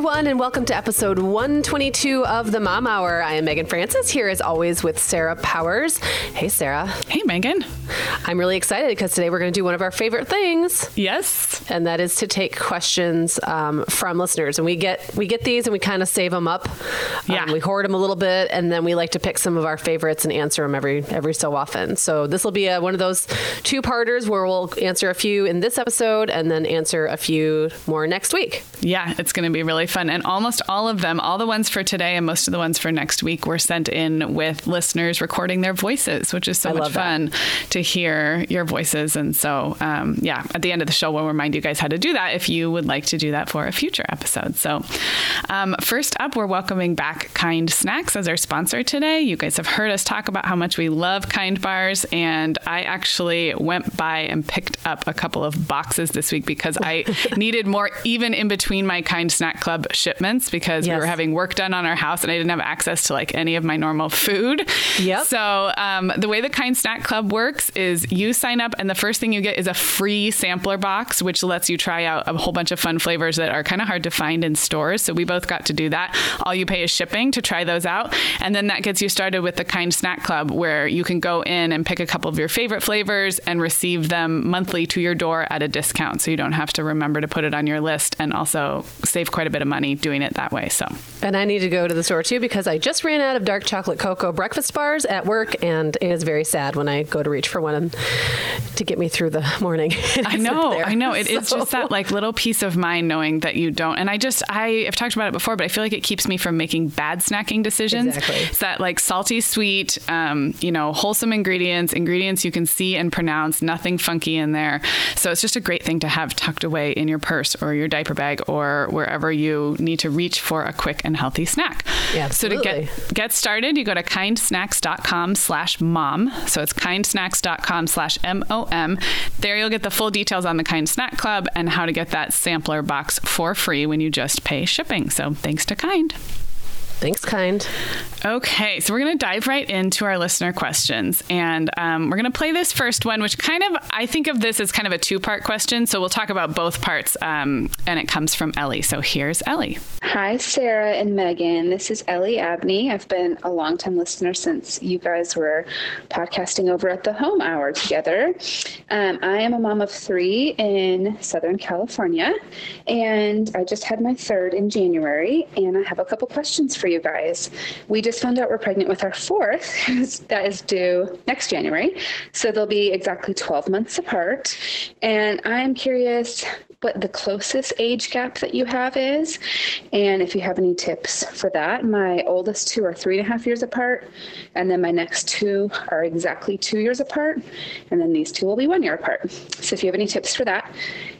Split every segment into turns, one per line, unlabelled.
Everyone, and welcome to episode 122 of the Mom Hour. I am Megan Francis, here as always with Sarah Powers. Hey, Sarah.
Hey, Megan.
I'm really excited because today we're going to do one of our favorite things.
Yes.
And that is to take questions um, from listeners. And we get we get these and we kind of save them up. Um,
yeah.
We hoard them a little bit, and then we like to pick some of our favorites and answer them every every so often. So this will be a, one of those two parters where we'll answer a few in this episode and then answer a few more next week.
Yeah, it's going to be really really fun. And almost all of them, all the ones for today and most of the ones for next week, were sent in with listeners recording their voices, which is so
I
much fun
that.
to hear your voices. And so, um, yeah, at the end of the show, we'll remind you guys how to do that if you would like to do that for a future episode. So, um, first up, we're welcoming back Kind Snacks as our sponsor today. You guys have heard us talk about how much we love Kind bars, and I actually went by and picked up a couple of boxes this week because I needed more even in between my Kind Snack Club shipments because yes. we were having work done on our house and I didn't have access to like any of my normal food.
Yep.
So um, the way the Kind Snack Club works is you sign up and the first thing you get is a free sampler box, which lets you try out a whole bunch of fun flavors that are kind of hard to find in stores. So we both got to do that. All you pay is shipping to try those out. And then that gets you started with the Kind Snack Club where you can go in and pick a couple of your favorite flavors and receive them monthly to your door at a discount. So you don't have to remember to put it on your list and also save quite a bit bit of money doing it that way. So,
and I need to go to the store too because I just ran out of dark chocolate cocoa breakfast bars at work, and it is very sad when I go to reach for one to get me through the morning.
I know, I know. It so. is just that like little peace of mind knowing that you don't. And I just I have talked about it before, but I feel like it keeps me from making bad snacking decisions.
Exactly.
It's that like salty, sweet, um, you know, wholesome ingredients, ingredients you can see and pronounce, nothing funky in there. So it's just a great thing to have tucked away in your purse or your diaper bag or wherever you you need to reach for a quick and healthy snack.
Yeah,
so to get get started, you go to kindsnacks.com slash mom. So it's kindsnacks.com slash M-O-M. There you'll get the full details on the Kind Snack Club and how to get that sampler box for free when you just pay shipping. So thanks to Kind.
Thanks, kind.
Okay, so we're going to dive right into our listener questions. And um, we're going to play this first one, which kind of, I think of this as kind of a two part question. So we'll talk about both parts. Um, and it comes from Ellie. So here's Ellie.
Hi, Sarah and Megan. This is Ellie Abney. I've been a long-time listener since you guys were podcasting over at the home hour together. Um, I am a mom of three in Southern California, and I just had my third in January. And I have a couple questions for you guys. We just found out we're pregnant with our fourth, that is due next January. So they'll be exactly 12 months apart. And I'm curious what the closest age gap that you have is, and if you have any tips for that. My oldest two are three and a half years apart, and then my next two are exactly two years apart, and then these two will be one year apart. So if you have any tips for that.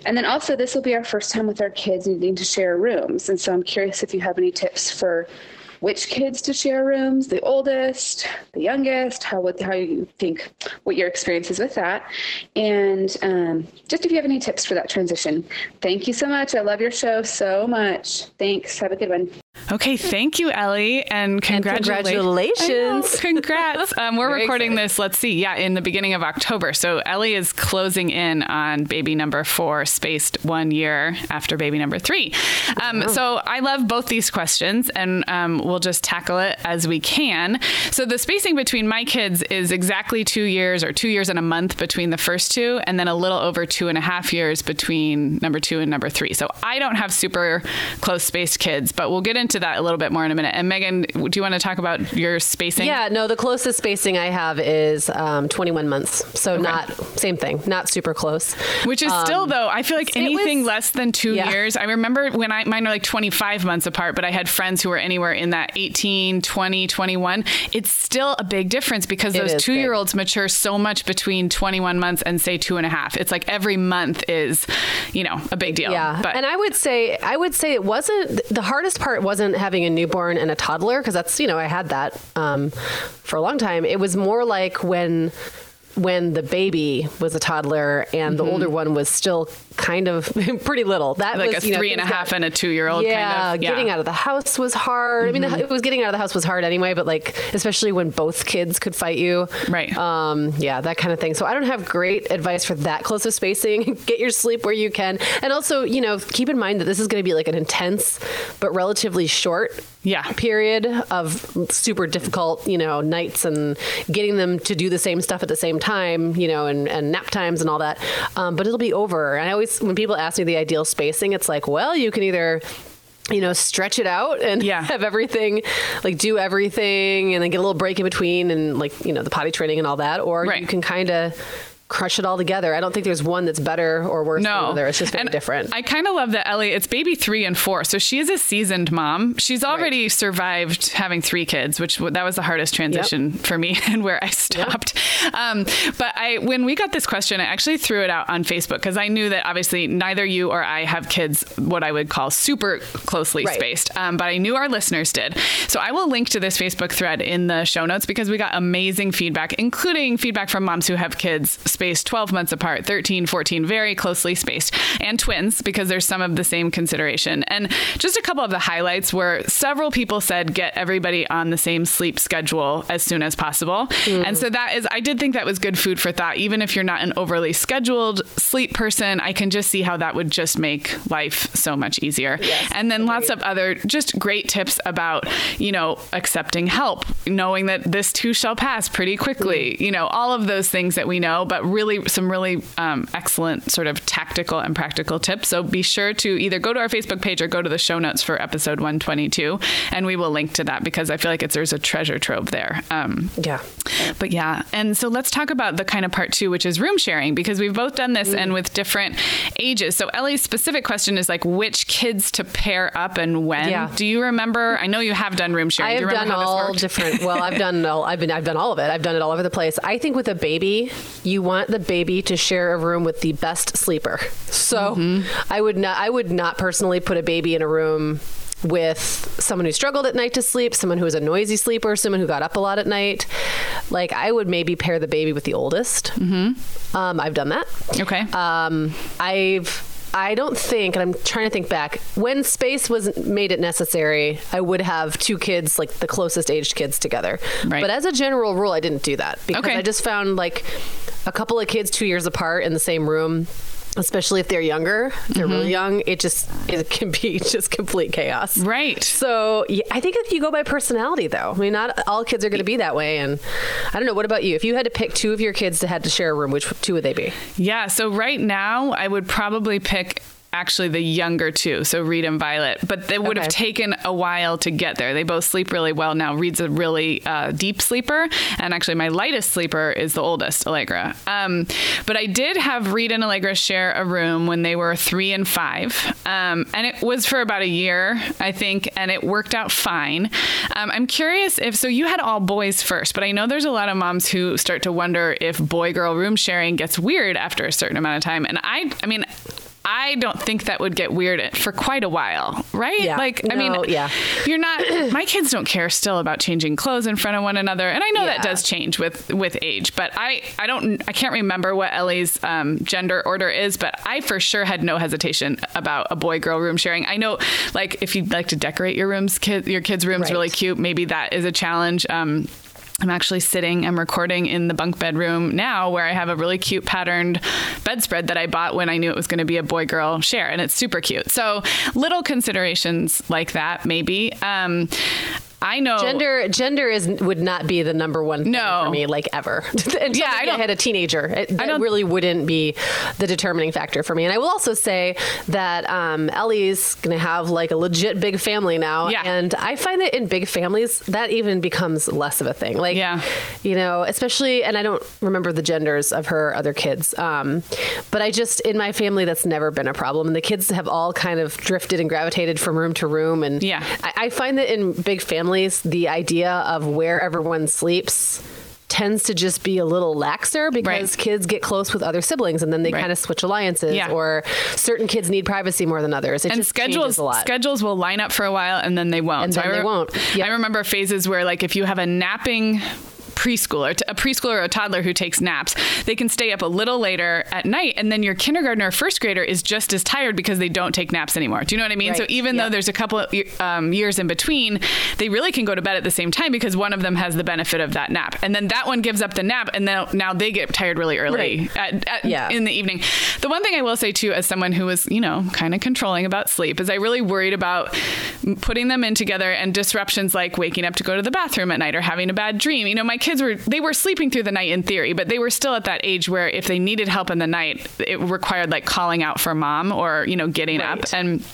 And then also, this will be our first time with our kids needing to share rooms. And so I'm curious if you have any tips for which kids to share rooms, the oldest, the youngest, how what how you think what your experience is with that, and um, just if you have any tips for that transition. Thank you so much. I love your show so much. Thanks. Have a good one.
Okay, thank you, Ellie, and congratulations!
And congratulations.
Congrats! Um, we're recording exciting. this. Let's see, yeah, in the beginning of October. So Ellie is closing in on baby number four, spaced one year after baby number three. Um, wow. So I love both these questions, and um, we'll just tackle it as we can. So the spacing between my kids is exactly two years, or two years and a month between the first two, and then a little over two and a half years between number two and number three. So I don't have super close spaced kids, but we'll get into that a little bit more in a minute. And Megan, do you want to talk about your spacing?
Yeah, no, the closest spacing I have is um, 21 months. So okay. not same thing, not super close.
Which is um, still though, I feel like anything was, less than two yeah. years. I remember when I mine are like 25 months apart, but I had friends who were anywhere in that 18, 20, 21. It's still a big difference because those two year olds mature so much between 21 months and say two and a half. It's like every month is, you know, a big deal.
Yeah. But, and I would say, I would say it wasn't the hardest part wasn't having a newborn and a toddler because that's you know I had that um, for a long time. It was more like when when the baby was a toddler and the older one was still kind of pretty little. That
Like
was
a
you know,
and a half
got-
and a two year old
yeah,
kind of.
getting out of the house was hard. I mean, it was getting out of the house was hard anyway, but like especially when both kids could fight you,
Right.
Um, yeah, that kind of thing. So I don't have great advice for that close of spacing. Get your sleep where you can, and also you know keep in mind that this is going to be like an intense but relatively short
Yeah.
period of super difficult you know nights and getting them to do the same stuff at the same time you know and, and nap times and all that um, but it'll be over and i always when people ask me the ideal spacing it's like well you can either you know stretch it out and
Yeah.
have everything like do everything and then get a little break in between and like you know the potty training and all that or
Right.
you can kind of crush it all together i don't think there's one that's better or worse than
No,
the other it's just very
And
different
I kind of love that Ellie. It's baby three and four, so she is a seasoned mom. She's already survived having three kids, which that was the hardest transition for me and where I stopped. Um, but I, when we got this question, I actually threw it out on Facebook because I knew that obviously neither you or I have kids what I would call super closely
Right.
spaced, um, but I knew our listeners did. So I will link to this Facebook thread in the show notes because we got amazing feedback, including feedback from moms who have kids spaced 12 months apart, 13, 14, very closely spaced, and twins because there's some of the same consideration. And just a couple of the highlights were several people said get everybody on the same sleep schedule as soon as possible. Mm. And so that is, I did think that was good food for thought. Even if you're not an overly scheduled sleep person, I can just see how that would just make life so much easier.
Yes,
and then lots of other just great tips about, you know, accepting help, knowing that this too shall pass pretty quickly, mm. you know, all of those things that we know, but really some really um, excellent sort of tactical and practical tips. So be sure to either go to our Facebook page or go to the show notes for episode 122, and we will link to that because I feel like it's there's a treasure trove there. Um,
yeah
but yeah, and so let's talk about the kind of part two, which is room sharing, because we've both done this
Mm.
and with different ages. So Ellie's specific question is like which kids to pair up and when.
Yeah.
Do you remember? I know you have done room sharing.
I
Do you
have
remember
done
how
all different. Well, I've done all. I've been. I've done all of it. I've done it all over the place. I think with a baby, you want the baby to share a room with the best sleeper. So,
Mm-hmm.
I would not. I would not personally put a baby in a room with someone who struggled at night to sleep, someone who was a noisy sleeper, someone who got up a lot at night. Like I would maybe pair the baby with the oldest. Mm-hmm. Um, I've done that.
Okay.
Um, I've. I don't think, and I'm trying to think back, when space was made it necessary, I would have two kids, like the closest aged kids together.
Right.
But as a general rule, I didn't do that because
Okay.
I just found like a couple of kids two years apart in the same room. Especially if they're younger, if they're
Mm-hmm.
really young, it just it can be just complete chaos.
right.
So yeah, I think if you go by personality, though, I mean, not all kids are going to be that way. And I don't know. What about you? If you had to pick two of your kids to had to share a room, which two would they be?
Yeah. So right now, I would probably pick actually the younger two, so Reed and Violet. But it would have taken a while to get there. They both sleep really well now. Reed's a really uh, deep sleeper, and actually my lightest sleeper is the oldest, Allegra. Um, but I did have Reed and Allegra share a room when they were three and five, um, and it was for about a year, I think, and it worked out fine. Um, I'm curious if so. You had all boys first, but I know there's a lot of moms who start to wonder if boy girl room sharing gets weird after a certain amount of time, and I, I mean. I don't think that would get weird for quite a while, right?
Yeah.
Like, I mean,
yeah.
you're not. My kids don't care still about changing clothes in front of one another, and I know that does change with with age. But I, I don't, I can't remember what Ellie's um, gender order is, but I for sure had no hesitation about a boy girl room sharing. I know, like, if you'd like to decorate your rooms, kid, your kids' rooms
Right.
really cute, maybe that is a challenge. Um, I'm actually sitting, I'm recording in the bunk bedroom now where I have a really cute patterned bedspread that I bought when I knew it was going to be a boy girl share, and it's super cute. So, little considerations like that, maybe. Um, I know.
Gender gender is would not be the number one thing
No.
for me like ever. Until
Yeah, I
I had a teenager. It, that really wouldn't be the determining factor for me. And I will also say that um, Ellie's going to have like a legit big family now,
Yeah.
and I find that in big families that even becomes less of a thing. Like,
Yeah.
you know, especially, and I don't remember the genders of her other kids, um, but I just in my family that's never been a problem. And the kids have all kind of drifted and gravitated from room to room, and
Yeah.
I, I find that in big families, the idea of where everyone sleeps tends to just be a little laxer because
Right.
kids get close with other siblings and then they
Right.
kind of switch alliances
Yeah.
or certain kids need privacy more than others. It
and
just
schedules
a lot.
schedules will line up for a while and then they won't.
And then
I
they won't. Yep.
I remember phases where like if you have a napping preschooler, a preschooler or a toddler who takes naps, they can stay up a little later at night, and then your kindergartner or first grader is just as tired because they don't take naps anymore. Do you know what I mean? Right. So even though there's a couple of um, years in between, they really can go to bed at the same time because one of them has the benefit of that nap, and then that one gives up the nap, and then now they get tired really early right. at, at, yeah. in the evening. The one thing I will say too, as someone who was you know kind of controlling about sleep, is I really worried about putting them in together and disruptions like waking up to go to the bathroom at night or having a bad dream. You know, my kids were they were sleeping through the night in theory, but they were still at that age where if they needed help in the night, it required like calling out for mom or you know getting right. up and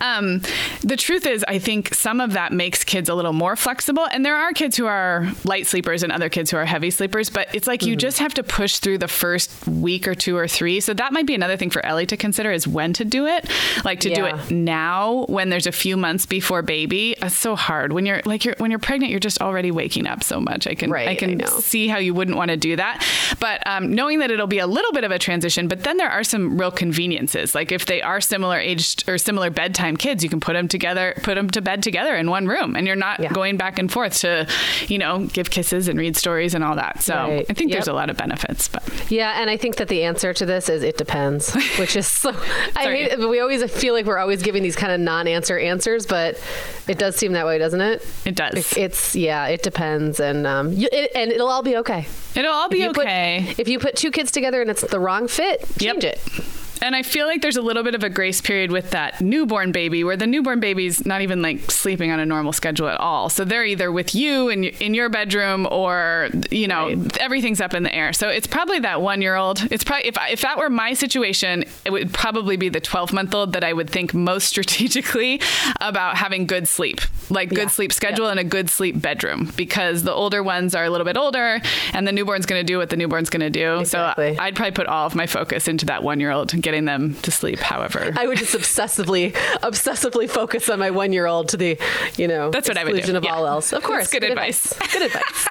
um, the truth is, I think some of that makes kids a little more flexible. And there are kids who are light sleepers and other kids who are heavy sleepers, but it's like mm-hmm. you just have to push through the first week or two or three. So that might be another thing for Ellie to consider is when to do it. Like to yeah. do it now when there's a few months before baby. It's so hard. When you're like you're when you're pregnant, you're just already waking up so much. I can right, I can I see how you wouldn't want to do that. But um, knowing that it'll be a little bit of a transition, but then there are some real conveniences. Like if they are similar aged or similar bedtime kids, you can put them together, put them to bed together in one room, and you're not yeah. going back and forth to, you know, give kisses and read stories and all that. So right. I think yep. there's a lot of benefits. But
yeah, and I think that the answer to this is it depends, which is so. I hate. We always feel like we're always giving these kind of non-answer answers, but it does seem that way, doesn't it?
It does.
It, it's yeah, it depends, and um, you, it, and it'll all be okay.
It'll all be okay.
Put, if you put two kids together and it's the wrong fit, change yep. it.
And I feel like there's a little bit of a grace period with that newborn baby where the newborn baby's not even like sleeping on a normal schedule at all. So they're either with you in, in your bedroom or, you know, right. everything's up in the air. So it's probably that one year old. It's probably, if, if that were my situation, it would probably be the 12 month old that I would think most strategically about having good sleep, like good yeah. sleep schedule and a good sleep bedroom because the older ones are a little bit older and the newborn's going to do what the newborn's going to do. Exactly. So I'd probably put all of my focus into that one year old and get getting them to sleep. However,
I would just obsessively, obsessively focus on my one year old to the, you know,
that's what I would do.
of yeah. all else. Of course,
good, good, advice.
advice. Good advice.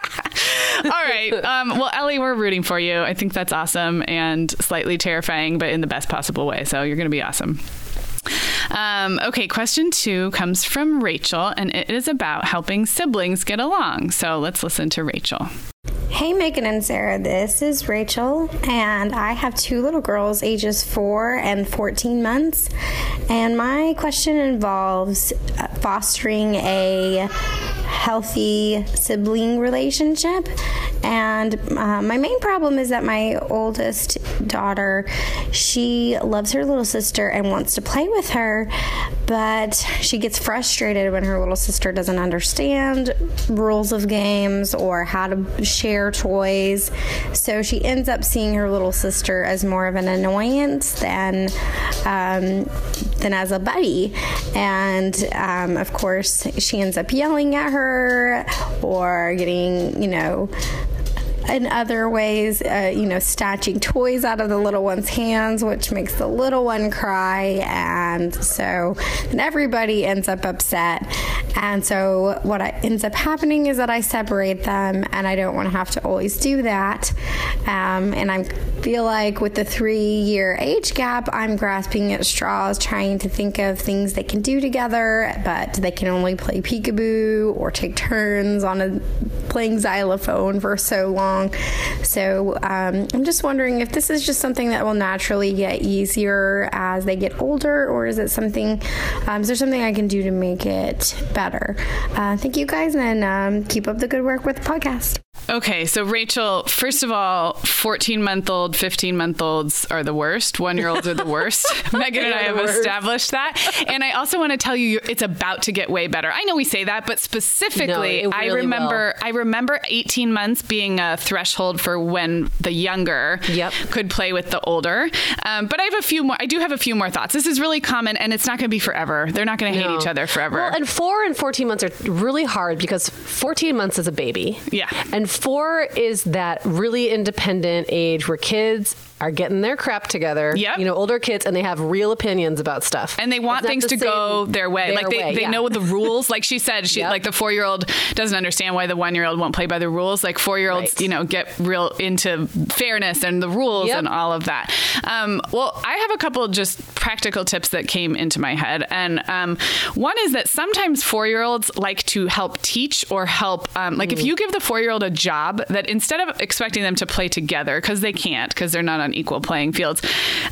all right. Um, well, Ellie, we're rooting for you. I think that's awesome and slightly terrifying, but in the best possible way. So you're going to be awesome. Um, okay, question two comes from Rachel, and it is about helping siblings get along. So let's listen to Rachel.
Hey, Megan and Sarah, this is Rachel, and I have two little girls, ages four and 14 months. And my question involves uh, fostering a healthy sibling relationship. And uh, my main problem is that my oldest daughter, she loves her little sister and wants to play with her, but she gets frustrated when her little sister doesn't understand rules of games or how to share toys. So she ends up seeing her little sister as more of an annoyance than um, than as a buddy. And um, of course, she ends up yelling at her or getting, you know, in other ways, uh, you know, snatching toys out of the little one's hands, which makes the little one cry. And so everybody ends up upset. And so what I, ends up happening is that I separate them, and I don't want to have to always do that. Um, and I feel like with the three year age gap, I'm grasping at straws, trying to think of things they can do together, but they can only play peekaboo or take turns on a playing xylophone for so long. So um, I'm just wondering if this is just something that will naturally get easier as they get older, or is it something? Um, is there something I can do to make it better? Uh, thank you guys, and um, keep up the good work with the podcast.
Okay, so Rachel, first of all, 14 month old, 15 month olds are the worst. One year olds are the worst. Megan and I have worst. established that. And I also want to tell you, it's about to get way better. I know we say that, but specifically, no, really I remember will. I remember 18 months being a threshold for when the younger yep. could play with the older. Um, but I have a few more. I do have a few more thoughts. This is really common, and it's not going to be forever. They're not going to no. hate each other forever.
Well, and four and 14 months are really hard because 14 months is a baby.
Yeah.
And four is that really independent age where kids are getting their crap together.
Yep.
You know, older kids and they have real opinions about stuff.
And they want things to go their way.
Their
like they,
way,
they
yeah.
know the rules. Like she said, she
Yep.
like the four year old doesn't understand why the one year old won't play by the rules. Like four year olds,
Right.
you know, get real into fairness and the rules
Yep.
and all of that. Um, well, I have a couple just practical tips that came into my head. And um, one is that sometimes four year olds like to help teach or help. Um, like if
Mm.
you give the four year old a job that instead of expecting them to play together, because they can't, because they're not on equal playing fields,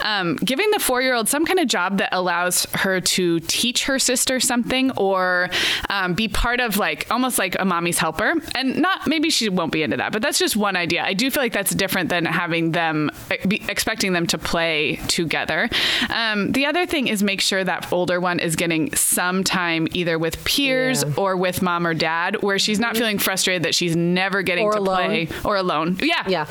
um, giving the four year old some kind of job that allows her to teach her sister something or um, be part of like almost like a mommy's helper. And not maybe she won't be into that, but that's just one idea. I do feel like that's different than having them be expecting them to play together. Um, the other thing is make sure that older one is getting some time either with peers
Yeah.
or with mom or dad where she's not feeling frustrated that she's never getting
Or
to
alone.
play or alone. Yeah.
Yeah.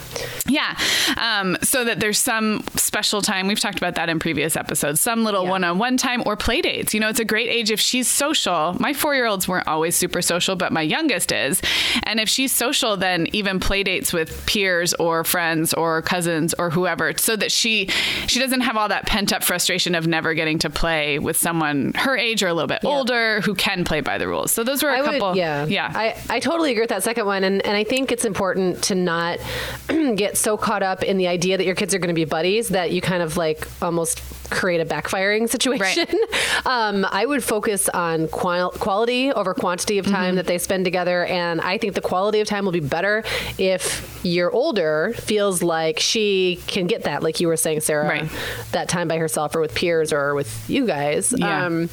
Yeah. Um, so that there's some special time. We've talked about that in previous episodes. Some little
Yeah.
one on one time or play dates. You know, it's a great age if she's social. My four year olds weren't always super social, but my youngest is. And if she's social, then even play dates with peers or friends or cousins or whoever, so that she she doesn't have all that pent up frustration of never getting to play with someone her age or a little bit older who can play by the rules. So those were a
I
couple.
would, yeah,
Yeah.
I, I totally agree with that second one, and and I think it's important to not get so caught up in the idea that your kids are going to be buddies that you kind of like almost create a backfiring situation. um, I would focus on qual- quality over quantity of
Mm-hmm.
time that they spend together, and I think the quality of time will be better if your older feels like she can get that, like you were saying, Sarah,
Right.
that time by herself or with peers or with you guys.
Yeah.
Um,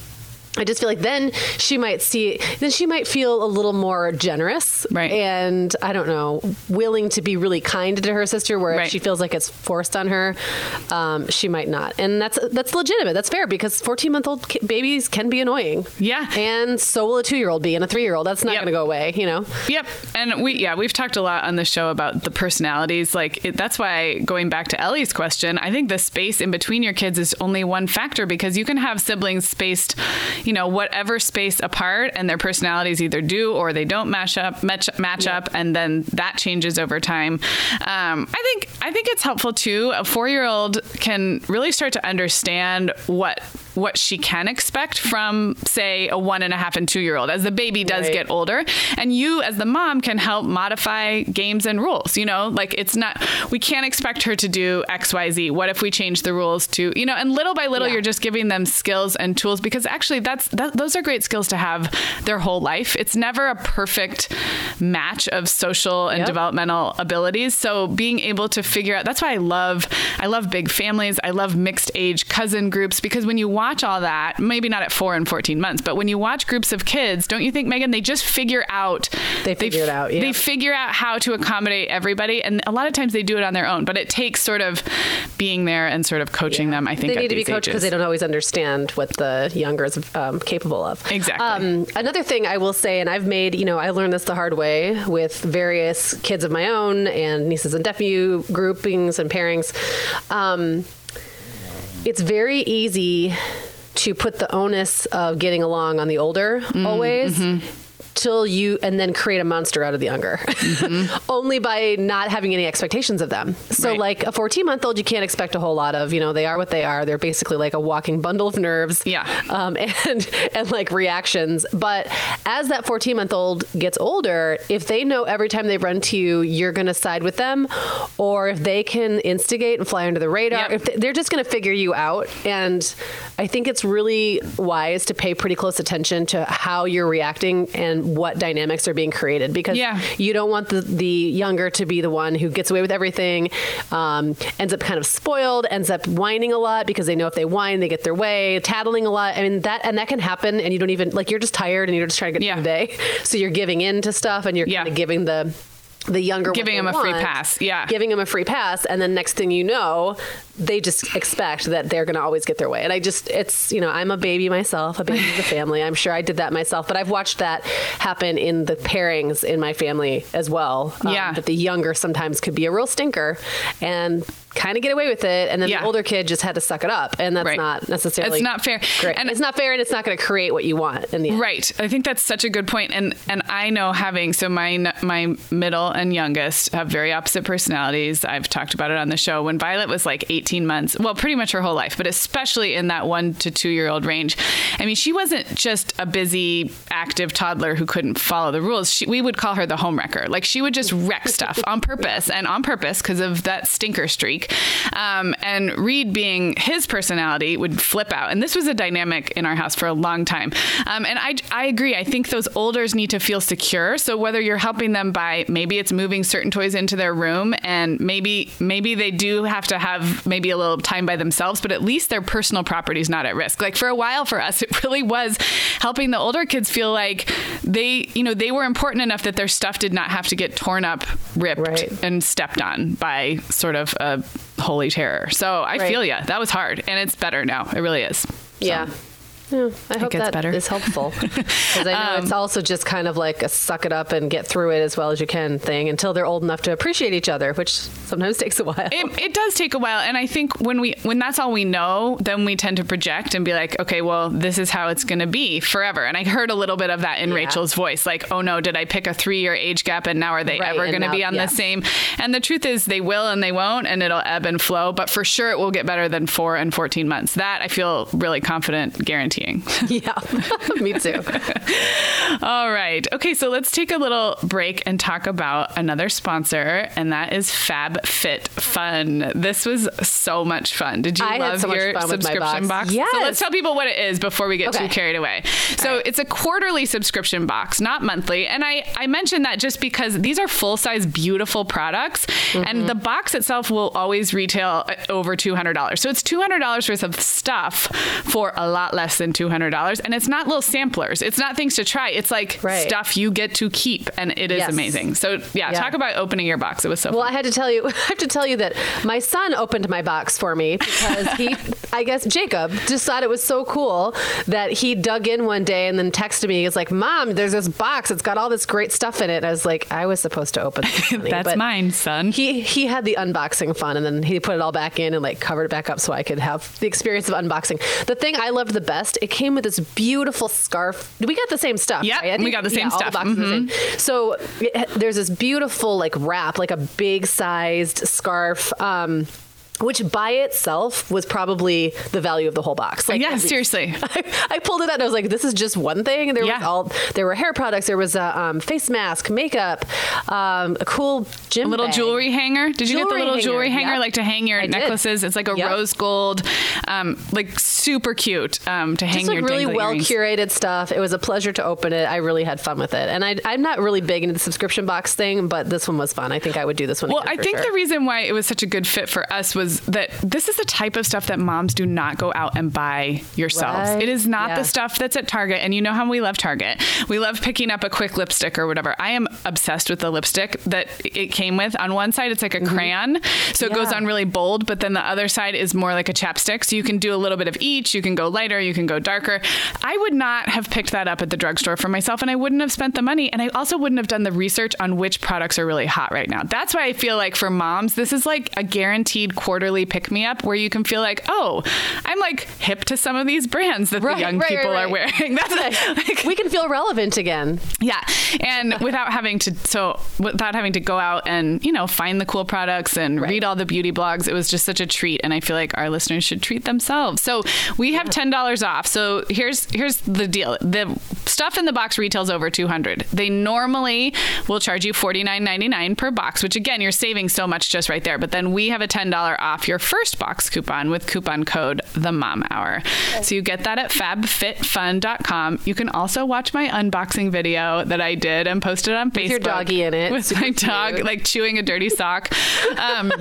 I just feel like then she might see, then she might feel a little more generous,
Right.
And I don't know, willing to be really kind to her sister. Where
Right.
if she feels like it's forced on her, um, she might not, and that's that's legitimate. That's fair because fourteen month old ki- babies can be annoying.
Yeah.
and so will a two year old be, and a three year old. That's not
Yep.
going to go away. You know.
Yep, and we yeah we've talked a lot on the show about the personalities. Like it, that's why going back to Ellie's question, I think the space in between your kids is only one factor because you can have siblings spaced, you know, whatever space apart, and their personalities either do or they don't match up match, match up, and then that changes over time. Um, I think I think it's helpful too. A four year old can really start to understand what what she can expect from say a one and a half and two year old as the baby does
Right.
get older and you as the mom can help modify games and rules you know like it's not we can't expect her to do xyz what if we change the rules to you know and little by little
Yeah.
you're just giving them skills and tools because actually that's that, those are great skills to have their whole life it's never a perfect match of social and
Yep.
developmental abilities so being able to figure out that's why i love i love big families i love mixed age cousin groups because when you watch all that maybe not at 4 and 14 months but when you watch groups of kids don't you think megan they just figure out
They figure it out, yeah.
they figure out how to accommodate everybody and a lot of times they do it on their own but it takes sort of being there and sort of coaching them i think
they need to be coached because they don't always understand what the younger is um, capable of.
Exactly.
Um, another thing I will say, and I've made, you know, I learned this the hard way with various kids of my own and nieces and nephew groupings and pairings. Um, it's very easy to put the onus of getting along on the older mm, always. Mm-hmm. Till you and then create a monster out of the younger, only by not having any expectations of them. So,
Right.
like a 14 month old, you can't expect a whole lot of. You know, they are what they are. They're basically like a walking bundle of nerves.
Yeah.
Um, and and like reactions. But as that 14 month old gets older, if they know every time they run to you, you're going to side with them, or if they can instigate and fly under the radar,
Yep.
if they, they're just going to figure you out. And I think it's really wise to pay pretty close attention to how you're reacting and what dynamics are being created because
Yeah.
you don't want the, the younger to be the one who gets away with everything, um, ends up kind of spoiled, ends up whining a lot because they know if they whine, they get their way, tattling a lot. I mean, that, and that can happen, and you don't even, like, you're just tired and you're just trying to get
Yeah.
through the day. So you're giving in to stuff and you're
Yeah.
kind of giving the, the younger
Giving them a free pass, yeah.
giving them a free pass and then next thing you know they just expect that they're going to always get their way and i just it's you know i'm a baby myself a baby of the family i'm sure i did that myself but i've watched that happen in the pairings in my family as well um,
Yeah.
that the younger sometimes could be a real stinker and kind of get away with it, and then yeah. the older kid just had to suck it up, and that's right. not necessarily
it's not fair.
Great. And it's not fair, and it's not going to create what you want in the end.
Right. I think that's such a good point, and and I know having so my my middle and youngest have very opposite personalities. I've talked about it on the show. When Violet was like 18 months, well, pretty much her whole life, but especially in that one to two year old range. I mean, she wasn't just a busy, active toddler who couldn't follow the rules. She, we would call her the homewrecker. Like she would just wreck stuff on purpose and on purpose because of that stinker streak. Um, and Reed, being his personality, would flip out. And this was a dynamic in our house for a long time. Um, and I, I agree. I think those olders need to feel secure. So whether you're helping them by maybe it's moving certain toys into their room, and maybe maybe they do have to have maybe a little time by themselves, but at least their personal property is not at risk. Like for a while for us, it really was helping the older kids feel like they, you know, they were important enough that their stuff did not have to get torn up, ripped, right. and stepped on by sort of a holy terror. So I right. feel you. That was hard, and it's better now. It really is. So.
Yeah. Yeah, I hope that better. is helpful because I know um, it's also just kind of like a suck it up and get through it as well as you can thing until they're old enough to appreciate each other, which sometimes takes a while.
It, it, does take a while, and I think when we when that's all we know, then we tend to project and be like, okay, well, this is how it's going to be forever. And I heard a little bit of that in yeah. Rachel's voice, like, oh no, did I pick a three year age gap, and now are they right, ever going to be on yeah. the same? And the truth is, they will and they won't, and it'll ebb and flow. But for sure, it will get better than four and fourteen months. That I feel really confident
yeah. Me too.
All right. Okay, so let's take a little break and talk about another sponsor, and that is Fab Fit FabFitFun. This was so much fun. Did you
I
love
so
your subscription box?
box? Yes.
So let's tell people what it is before we get okay. too carried away. So right. it's a quarterly subscription box, not monthly. And I, I mentioned that just because these are full size, beautiful products, mm-hmm. and the box itself will always retail over $200. So it's $200 worth of stuff for a lot less than $200 and it's not little samplers. It's not things to try. It's like right. stuff you get to keep, and it is yes. amazing. So yeah, yeah, talk about opening your box. It was so.
Well,
fun.
I had to tell you, I have to tell you that my son opened my box for me because he, I guess Jacob, just thought it was so cool that he dug in one day and then texted me. He's like, "Mom, there's this box. It's got all this great stuff in it." I was like, "I was supposed to open this."
That's mine, son.
He he had the unboxing fun, and then he put it all back in and like covered it back up so I could have the experience of unboxing. The thing I loved the best, it came with this beautiful scarf. We got the same stuff.
Yeah, right? we got the same yeah, stuff. The
mm-hmm. same. So it, there's this beautiful like wrap, like a big sized scarf. Um, which by itself was probably the value of the whole box.
Like, yeah, seriously.
I, I, pulled it out and I was like, this is just one thing. There yeah. was all there were hair products, there was a um, face mask, makeup, um, a cool gym,
a little
bag.
jewelry hanger. Did you get the little hanger. jewelry hanger like to hang your I necklaces? Did. It's like a yep. rose gold, um, like super cute um, to hang
just, like,
your
really well
earrings.
curated stuff. It was a pleasure to open it. I really had fun with it, and I, am not really big into the subscription box thing, but this one was fun. I think I would do this one.
Well, I think
sure.
the reason why it was such a good fit for us was that this is the type of stuff that moms do not go out and buy yourselves. Right. It is not yeah. the stuff that's at Target. And you know how we love Target. We love picking up a quick lipstick or whatever. I am obsessed with the lipstick that it came with. On one side, it's like a mm-hmm. crayon, so yeah. it goes on really bold, but then the other side is more like a chapstick. So you can do a little bit of each. You can go lighter, you can go darker. I would not have picked that up at the drugstore for myself, and I wouldn't have spent the money. And I also wouldn't have done the research on which products are really hot right now. That's why I feel like for moms, this is like a guaranteed quarterly pick me up where you can feel like, oh, I'm like hip to some of these brands that right, the young right, people right, are wearing. That's
like, we can feel relevant again.
Yeah, and without having to so without having to go out and you know find the cool products and read all the beauty blogs, it was just such a treat. And I feel like our listeners should treat themselves. So we have ten dollars off. So here's here's the deal: the stuff in the box retails over two hundred. They normally will charge you forty nine ninety nine per box, which again you're saving so much just right there. But then we have a ten dollar off your first box coupon with coupon code the mom hour. So you get that at fabfitfun.com. You can also watch my unboxing video that I did and posted on Facebook. With
your doggy in it.
With Super my dog cute. like chewing a dirty sock. Um,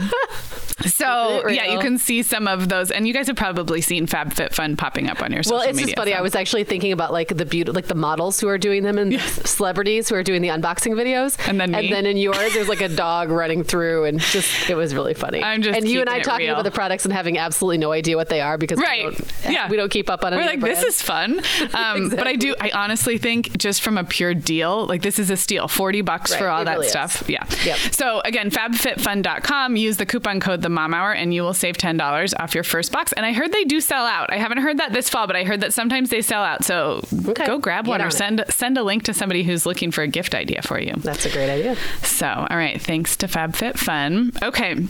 so yeah, you can see some of those, and you guys have probably seen FabFitFun popping up on your social
media. Well, it's just funny.
So.
I was actually thinking about like the beauty, like the models who are doing them and celebrities who are doing the unboxing videos,
and then
and then in yours, there's like a dog running through, and just it was really funny.
I'm just
and you and I talking
real.
about the products and having absolutely no idea what they are because
right,
we yeah, we don't keep up on. it.
We're like, this is fun, um, exactly. but I do. I honestly think just from a pure deal, like this is a steal. Forty bucks right, for all that really stuff. Is. Yeah. Yep. So again, FabFitFun.com. Use the coupon code the mom Hour, and you will save $10 off your first box. And I heard they do sell out. I haven't heard that this fall, but I heard that sometimes they sell out. So okay. go grab or send, send a link to somebody who's looking for a gift idea for you.
That's a great idea.
So, all right. Thanks to FabFitFun. Okay.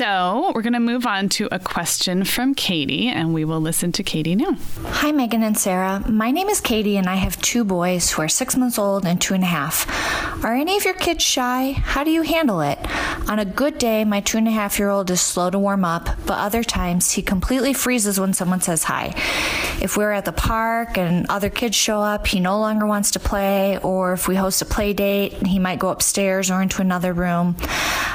So, we're going to move on to a question from Katie, and we will listen to Katie now.
Hi, Megan and Sarah. My name is Katie, and I have two boys who are six months old and two and a half. Are any of your kids shy? How do you handle it? On a good day, my two and a half year old is slow to warm up, but other times he completely freezes when someone says hi. If we're at the park and other kids show up, he no longer wants to play, or if we host a play date, he might go upstairs or into another room.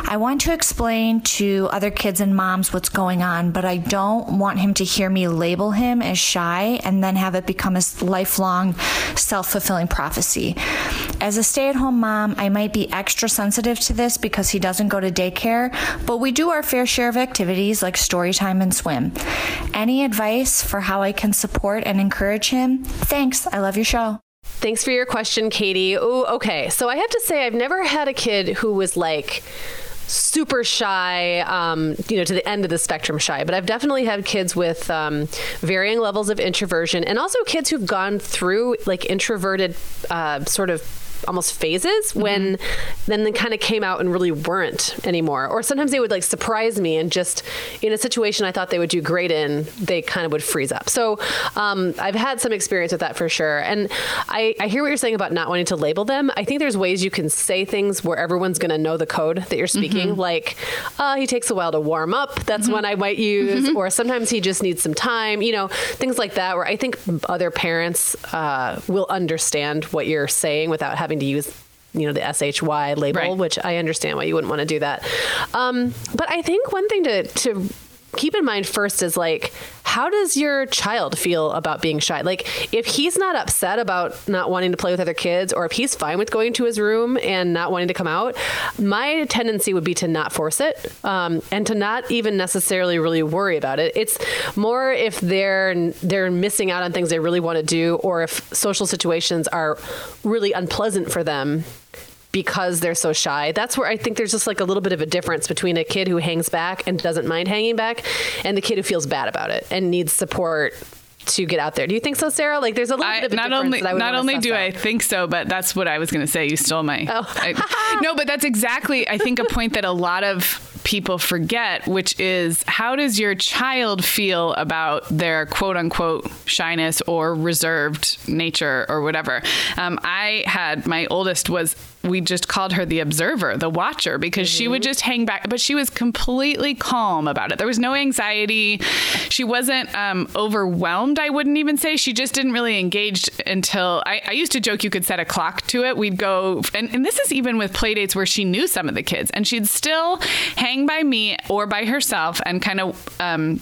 I want to explain to other kids and moms what's going on, but I don't want him to hear me label him as shy and then have it become a lifelong self fulfilling prophecy. As a stay at home mom, I might be extra sensitive to this because he doesn't go to daycare, but we do our fair share of activities like story time and swim. Any advice for how I can support and encourage him? Thanks. I love your show.
Thanks for your question, Katie. Oh, okay. So I have to say, I've never had a kid who was like, super shy, um, you know, to the end of the spectrum shy. But I've definitely had kids with um, varying levels of introversion and also kids who've gone through like introverted uh, sort of almost phases mm-hmm. when then they kind of came out and really weren't anymore. Or sometimes they would like surprise me and just in a situation I thought they would do great in, they kind of would freeze up. So um, I've had some experience with that for sure. And I, I hear what you're saying about not wanting to label them. I think there's ways you can say things where everyone's going to know the code that you're speaking. Mm-hmm. Like, uh, he takes a while to warm up. That's mm-hmm. one I might use. Mm-hmm. Or sometimes he just needs some time. You know, things like that. Where I think other parents uh, will understand what you're saying without having to use you know the SHY label, right. which I understand why you wouldn't want to do that. Um, but I think one thing to to keep in mind first is like how does your child feel about being shy? Like if he's not upset about not wanting to play with other kids or if he's fine with going to his room and not wanting to come out my tendency would be to not force it um, and to not even necessarily really worry about it. It's more if they're they're missing out on things they really want to do or if social situations are really unpleasant for them because they're so shy. That's where I think there's just like a little bit of a difference between a kid who hangs back and doesn't mind hanging back and the kid who feels bad about it and needs support to get out there. Do you think so, Sarah? Like, there's a little I, bit of
not only not only do out. I think so, but that's what I was going to say. You stole my. Oh. I, no, but that's exactly I think a point that a lot of people forget, which is how does your child feel about their quote unquote shyness or reserved nature or whatever? Um, I had my oldest was we just called her the observer, the watcher, because mm-hmm. she would mm-hmm. just hang back, but she was completely calm about it. There was no anxiety. She wasn't um, overwhelmed, I wouldn't even say. She just didn't really engage until I, I, used to joke you could set a clock to it. We'd go, and, and this is even with play dates where she knew some of the kids, and she'd still hang by me or by herself and kind of um,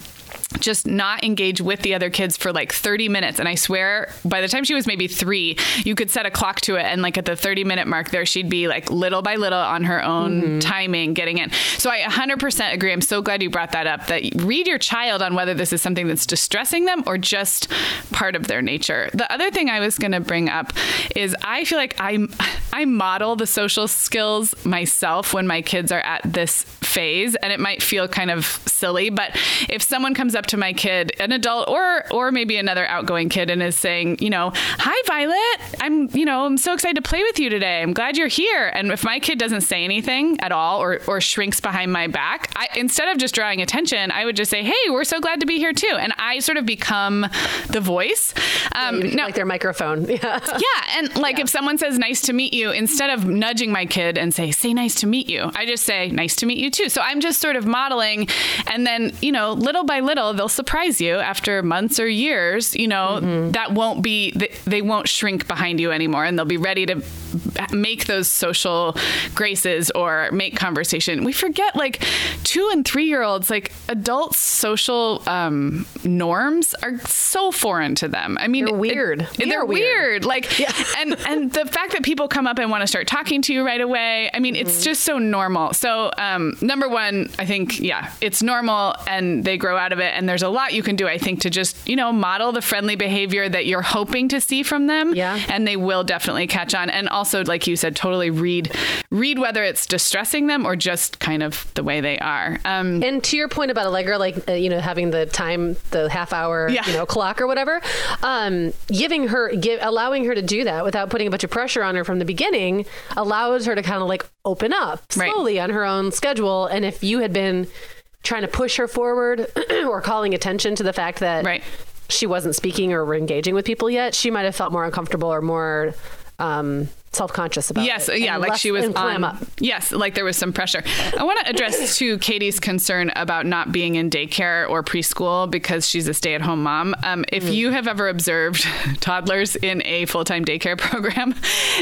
just not engage with the other kids for like 30 minutes. And I swear, by the time she was maybe three, you could set a clock to it. And like at the 30 minute mark there, she'd be like little by little on her own mm-hmm. timing getting in. So I 100% agree. I'm so glad you brought that up that read your child on whether this is something that's distressing them or just part of their nature. The other thing I was going to bring up is I feel like I, I model the social skills myself when my kids are at this phase. And it might feel kind of silly, but if someone comes up to my kid, an adult or or maybe another outgoing kid, and is saying, you know, "Hi, Violet. I'm you know I'm so excited to play with you today. I'm glad you're here." And if my kid doesn't say anything at all or or shrinks behind my back, I, instead of just drawing attention, I would just say, "Hey, we're so glad to be here too." And I sort of become the voice.
Um, yeah, no, like their microphone.
Yeah. yeah, and like yeah. if someone says "nice to meet you," instead of nudging my kid and say "say nice to meet you," I just say "nice to meet you too." So I'm just sort of modeling, and then you know, little by little they'll surprise you after months or years. You know, mm-hmm. that won't be, they won't shrink behind you anymore and they'll be ready to make those social graces or make conversation. We forget like two and three year olds, like adult social um, norms are so foreign to them. I mean,
they're weird.
It, they're weird. weird. Like, yeah. and, and the fact that people come up up and want to start talking to you right away. I mean, mm-hmm. it's just so normal. So, um, number one, I think, yeah, it's normal and they grow out of it. And there's a lot you can do, I think, to just, you know, model the friendly behavior that you're hoping to see from them.
Yeah.
And they will definitely catch on. And also, like you said, totally read, read whether it's distressing them or just kind of the way they are.
Um, and to your point about Allegra, like, uh, you know, having the time, the half hour, yeah. you know, clock or whatever, um, giving her, give, allowing her to do that without putting a bunch of pressure on her from the beginning allows her to kind of like open up slowly right. on her own schedule. And if you had been trying to push her forward or calling attention to the fact that
right.
she wasn't speaking or engaging with people yet, she might have felt more uncomfortable or more um, self-conscious about
yes,
it.
Yes, yeah, like she was on. Up. Yes, like there was some pressure. I want to address to Katie's concern about not being in daycare or preschool because she's a stay-at-home mom. Um, if mm. you have ever observed toddlers in a full-time daycare program,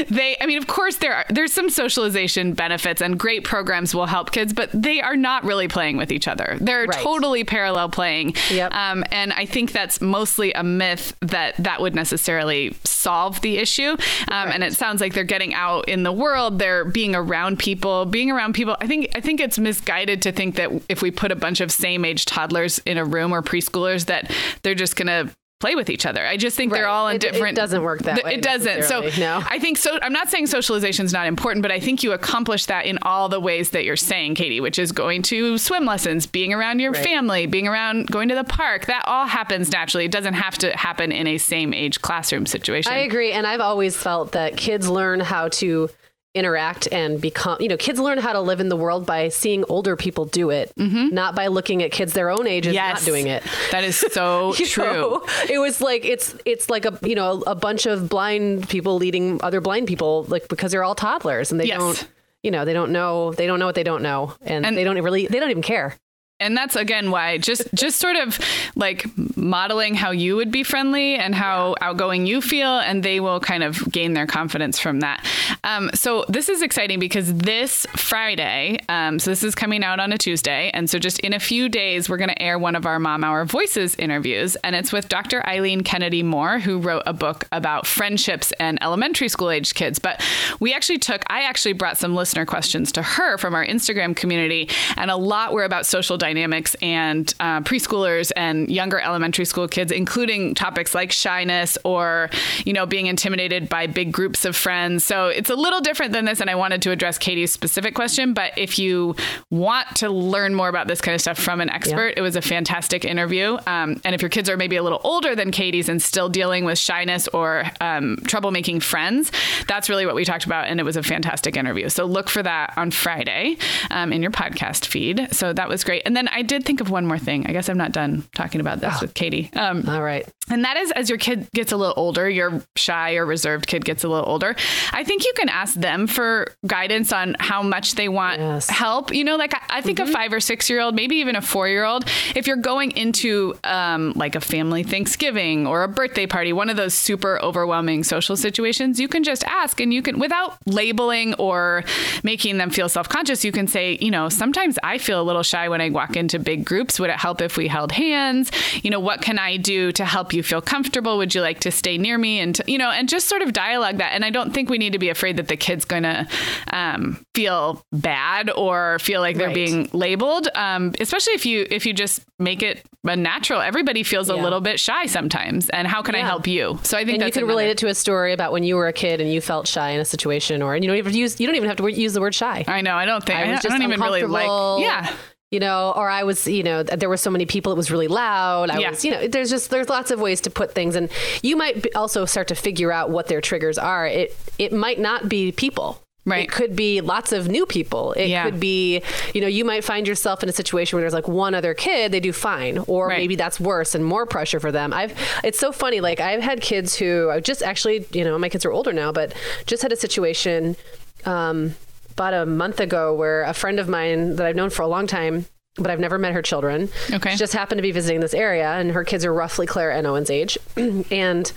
they, I mean, of course there are there's some socialization benefits and great programs will help kids, but they are not really playing with each other. They're right. totally parallel playing.
Yep.
Um, and I think that's mostly a myth that that would necessarily solve the issue. Um, right. And it sounds like they're they're getting out in the world, they're being around people, being around people. I think I think it's misguided to think that if we put a bunch of same age toddlers in a room or preschoolers that they're just going to play with each other. I just think right. they're all in
it,
different.
It doesn't work that th- way.
It doesn't. So
no.
I think so. I'm not saying socialization is not important, but I think you accomplish that in all the ways that you're saying, Katie, which is going to swim lessons, being around your right. family, being around, going to the park. That all happens naturally. It doesn't have to happen in a same age classroom situation. I
agree, and I've always felt that kids learn how to interact and become you know kids learn how to live in the world by seeing older people do it mm-hmm. not by looking at kids their own age and yes. not doing it
that is so true know?
it was like it's it's like a you know a bunch of blind people leading other blind people like because they're all toddlers and they yes. don't you know they don't know they don't know what they don't know and, and they don't really they don't even care
and that's again why just just sort of like modeling how you would be friendly and how outgoing you feel and they will kind of gain their confidence from that. Um, so this is exciting because this friday um, so this is coming out on a tuesday and so just in a few days we're going to air one of our mom hour voices interviews and it's with dr eileen kennedy moore who wrote a book about friendships and elementary school age kids. But we actually took i actually brought some listener questions to her from our instagram community and a lot were about social dynamics and uh, preschoolers and younger elementary school kids, including topics like shyness or, you know, being intimidated by big groups of friends. So it's a little different than this. And I wanted to address Katie's specific question. But if you want to learn more about this kind of stuff from an expert, yeah. it was a fantastic interview. Um, and if your kids are maybe a little older than Katie's and still dealing with shyness or um, trouble making friends, that's really what we talked about. And it was a fantastic interview. So look for that on Friday um, in your podcast feed. So that was great. And and then I did think of one more thing. I guess I'm not done talking about this oh. with Katie.
Um, All right.
And that is as your kid gets a little older, your shy or reserved kid gets a little older, I think you can ask them for guidance on how much they want yes. help. You know, like I, I think mm-hmm. a five or six year old, maybe even a four year old, if you're going into um, like a family Thanksgiving or a birthday party, one of those super overwhelming social situations, you can just ask and you can, without labeling or making them feel self conscious, you can say, you know, sometimes I feel a little shy when I walk walk into big groups? Would it help if we held hands? You know, what can I do to help you feel comfortable? Would you like to stay near me? And, to, you know, and just sort of dialogue that. And I don't think we need to be afraid that the kid's going to um, feel bad or feel like they're right. being labeled. Um, especially if you, if you just make it a natural, everybody feels yeah. a little bit shy sometimes. And how can yeah. I help you?
So I think you can another... relate it to a story about when you were a kid and you felt shy in a situation or, and you don't even use, you don't even have to use the word shy.
I know. I don't think, I, I, I don't even really like, yeah
you know, or I was, you know, there were so many people, it was really loud. I yeah. was, you know, there's just, there's lots of ways to put things. And you might also start to figure out what their triggers are. It, it might not be people.
Right.
It could be lots of new people. It yeah. could be, you know, you might find yourself in a situation where there's like one other kid, they do fine, or right. maybe that's worse and more pressure for them. I've, it's so funny. Like I've had kids who I just actually, you know, my kids are older now, but just had a situation, um, about a month ago where a friend of mine that I've known for a long time but I've never met her children.
Okay.
She just happened to be visiting this area, and her kids are roughly Claire and Owen's age. and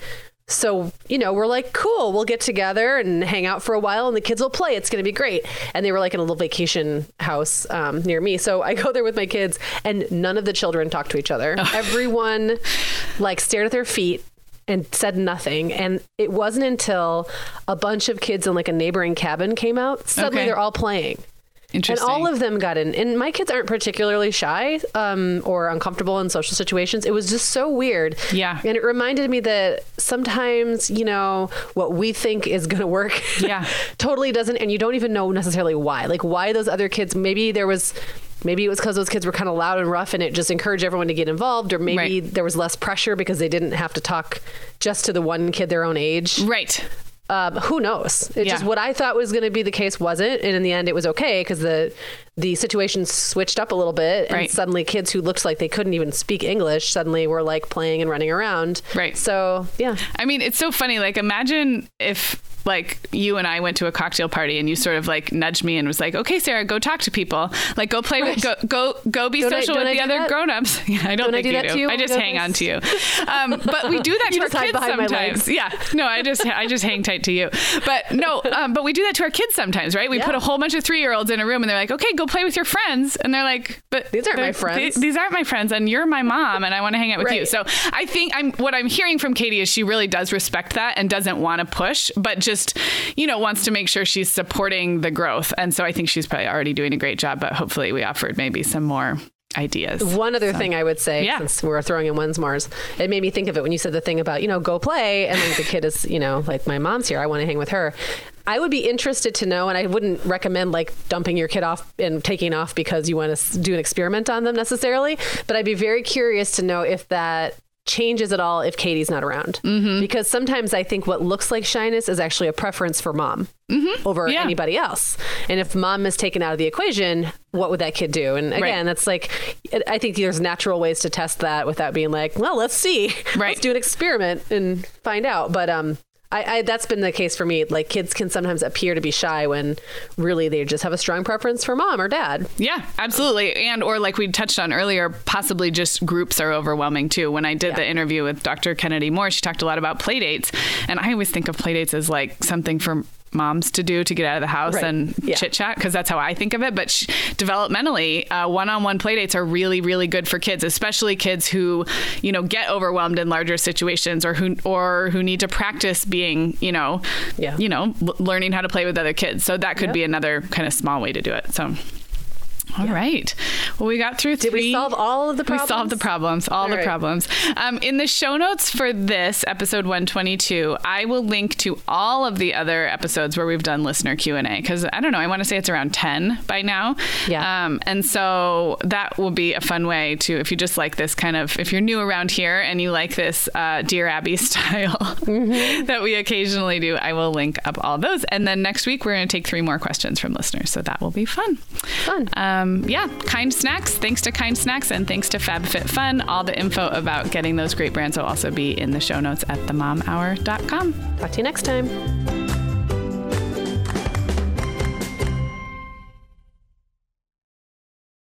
so, you know, we're like, cool, we'll get together and hang out for a while, and the kids will play. It's going to be great. And they were like in a little vacation house um, near me. So I go there with my kids, and none of the children talk to each other. Everyone like stared at their feet and said nothing. And it wasn't until a bunch of kids in like a neighboring cabin came out, suddenly
Okay.
they're all playing. And all of them got in. And my kids aren't particularly shy um, or uncomfortable in social situations. It was just so weird.
Yeah.
And it reminded me that sometimes, you know, what we think is going to work
Yeah.
totally doesn't. And you don't even know necessarily why. Like, why those other kids, maybe there was. Maybe it was because those kids were kind of loud and rough and it just encouraged everyone to get involved, or maybe
Right.
there was less pressure because they didn't have to talk just to the one kid their own age
right.
Um, who knows? It just what I thought was going to be the case wasn't, and in the end, it was okay because the the situation switched up a little bit, and
Right.
suddenly kids who looked like they couldn't even speak English suddenly were like playing and running around.
Right.
So yeah,
I mean, it's so funny. Like, imagine if like you and I went to a cocktail party and you sort of like nudged me and was like, "Okay, Sarah, go talk to people. Like, go play with, go go go be
Don't
social
don't
with
I
the other
that?
grown-ups." Yeah, I don't,
Don't I
think
do
you
that
do.
to you
I just hang
to
on to you. Um, but we do that to our kids sometimes. Yeah. No, I just I just hang tight to you. But no, um, but we do that to our kids sometimes, right? We
Yeah.
put a whole bunch of three-year-olds in a room and they're like, "Okay, go play with your friends," and they're like, "But
These aren't my friends."
they- these aren't my friends, and you're my mom, and I want to hang out with you." So I think I'm what I'm hearing from Katie is she really does respect that and doesn't want to push, but just you know wants to make sure she's supporting the growth. And so I think she's probably already doing a great job. But hopefully, we offered maybe some more ideas.
One other thing I would say,
Yeah.
since we're throwing in Wensmores, it made me think of it when you said the thing about, you know, go play, and then the kid is, you know, like my mom's here, I want to hang with her. I would be interested to know, and I wouldn't recommend like dumping your kid off and taking off because you want to do an experiment on them necessarily, but I'd be very curious to know if that changes at all if Katie's not around.
Mm-hmm.
Because sometimes I think what looks like shyness is actually a preference for mom over
Mm-hmm. Yeah.
anybody else. And if mom is taken out of the equation, what would that kid do? And again,
Right.
that's like, I think there's natural ways to test that without being like, well, let's see,
Right.
let's do an experiment and find out. But um, I, I that's been the case for me. Like kids can sometimes appear to be shy when really they just have a strong preference for mom or dad.
Yeah, absolutely. And or like we touched on earlier, possibly just groups are overwhelming too. When I did the interview with Dr. Kennedy Moore, she talked a lot about play dates. And I always think of play dates as like something for moms to do to get out of the house
Right.
and
Yeah.
chit chat because that's how I think of it. But sh- developmentally, uh, one-on-one play dates are really, really good for kids, especially kids who, you know, get overwhelmed in larger situations or who or who need to practice being, you know,
Yeah.
you know, l- learning how to play with other kids. So that could be another kind of small way to do it. So. All right. Well, we got through
Did
three.
we solve all of the problems?
We solved the problems, all, the
right.
problems. Um, in the show notes for this episode 122, I will link to all of the other episodes where we've done listener Q and A because I don't know. I want to say it's around 10 by now.
Yeah.
Um, and so that will be a fun way to, if you just like this kind of, if you're new around here and you like this uh, Dear Abby style
Mm-hmm.
that we occasionally do, I will link up all those. And then next week we're going to take three more questions from listeners, so that will be fun.
Fun.
Um, yeah, Kind Snacks. Thanks to Kind Snacks and thanks to FabFitFun. All the info about getting those great brands will also be in the show notes at themomhour.com.
Talk to you next time.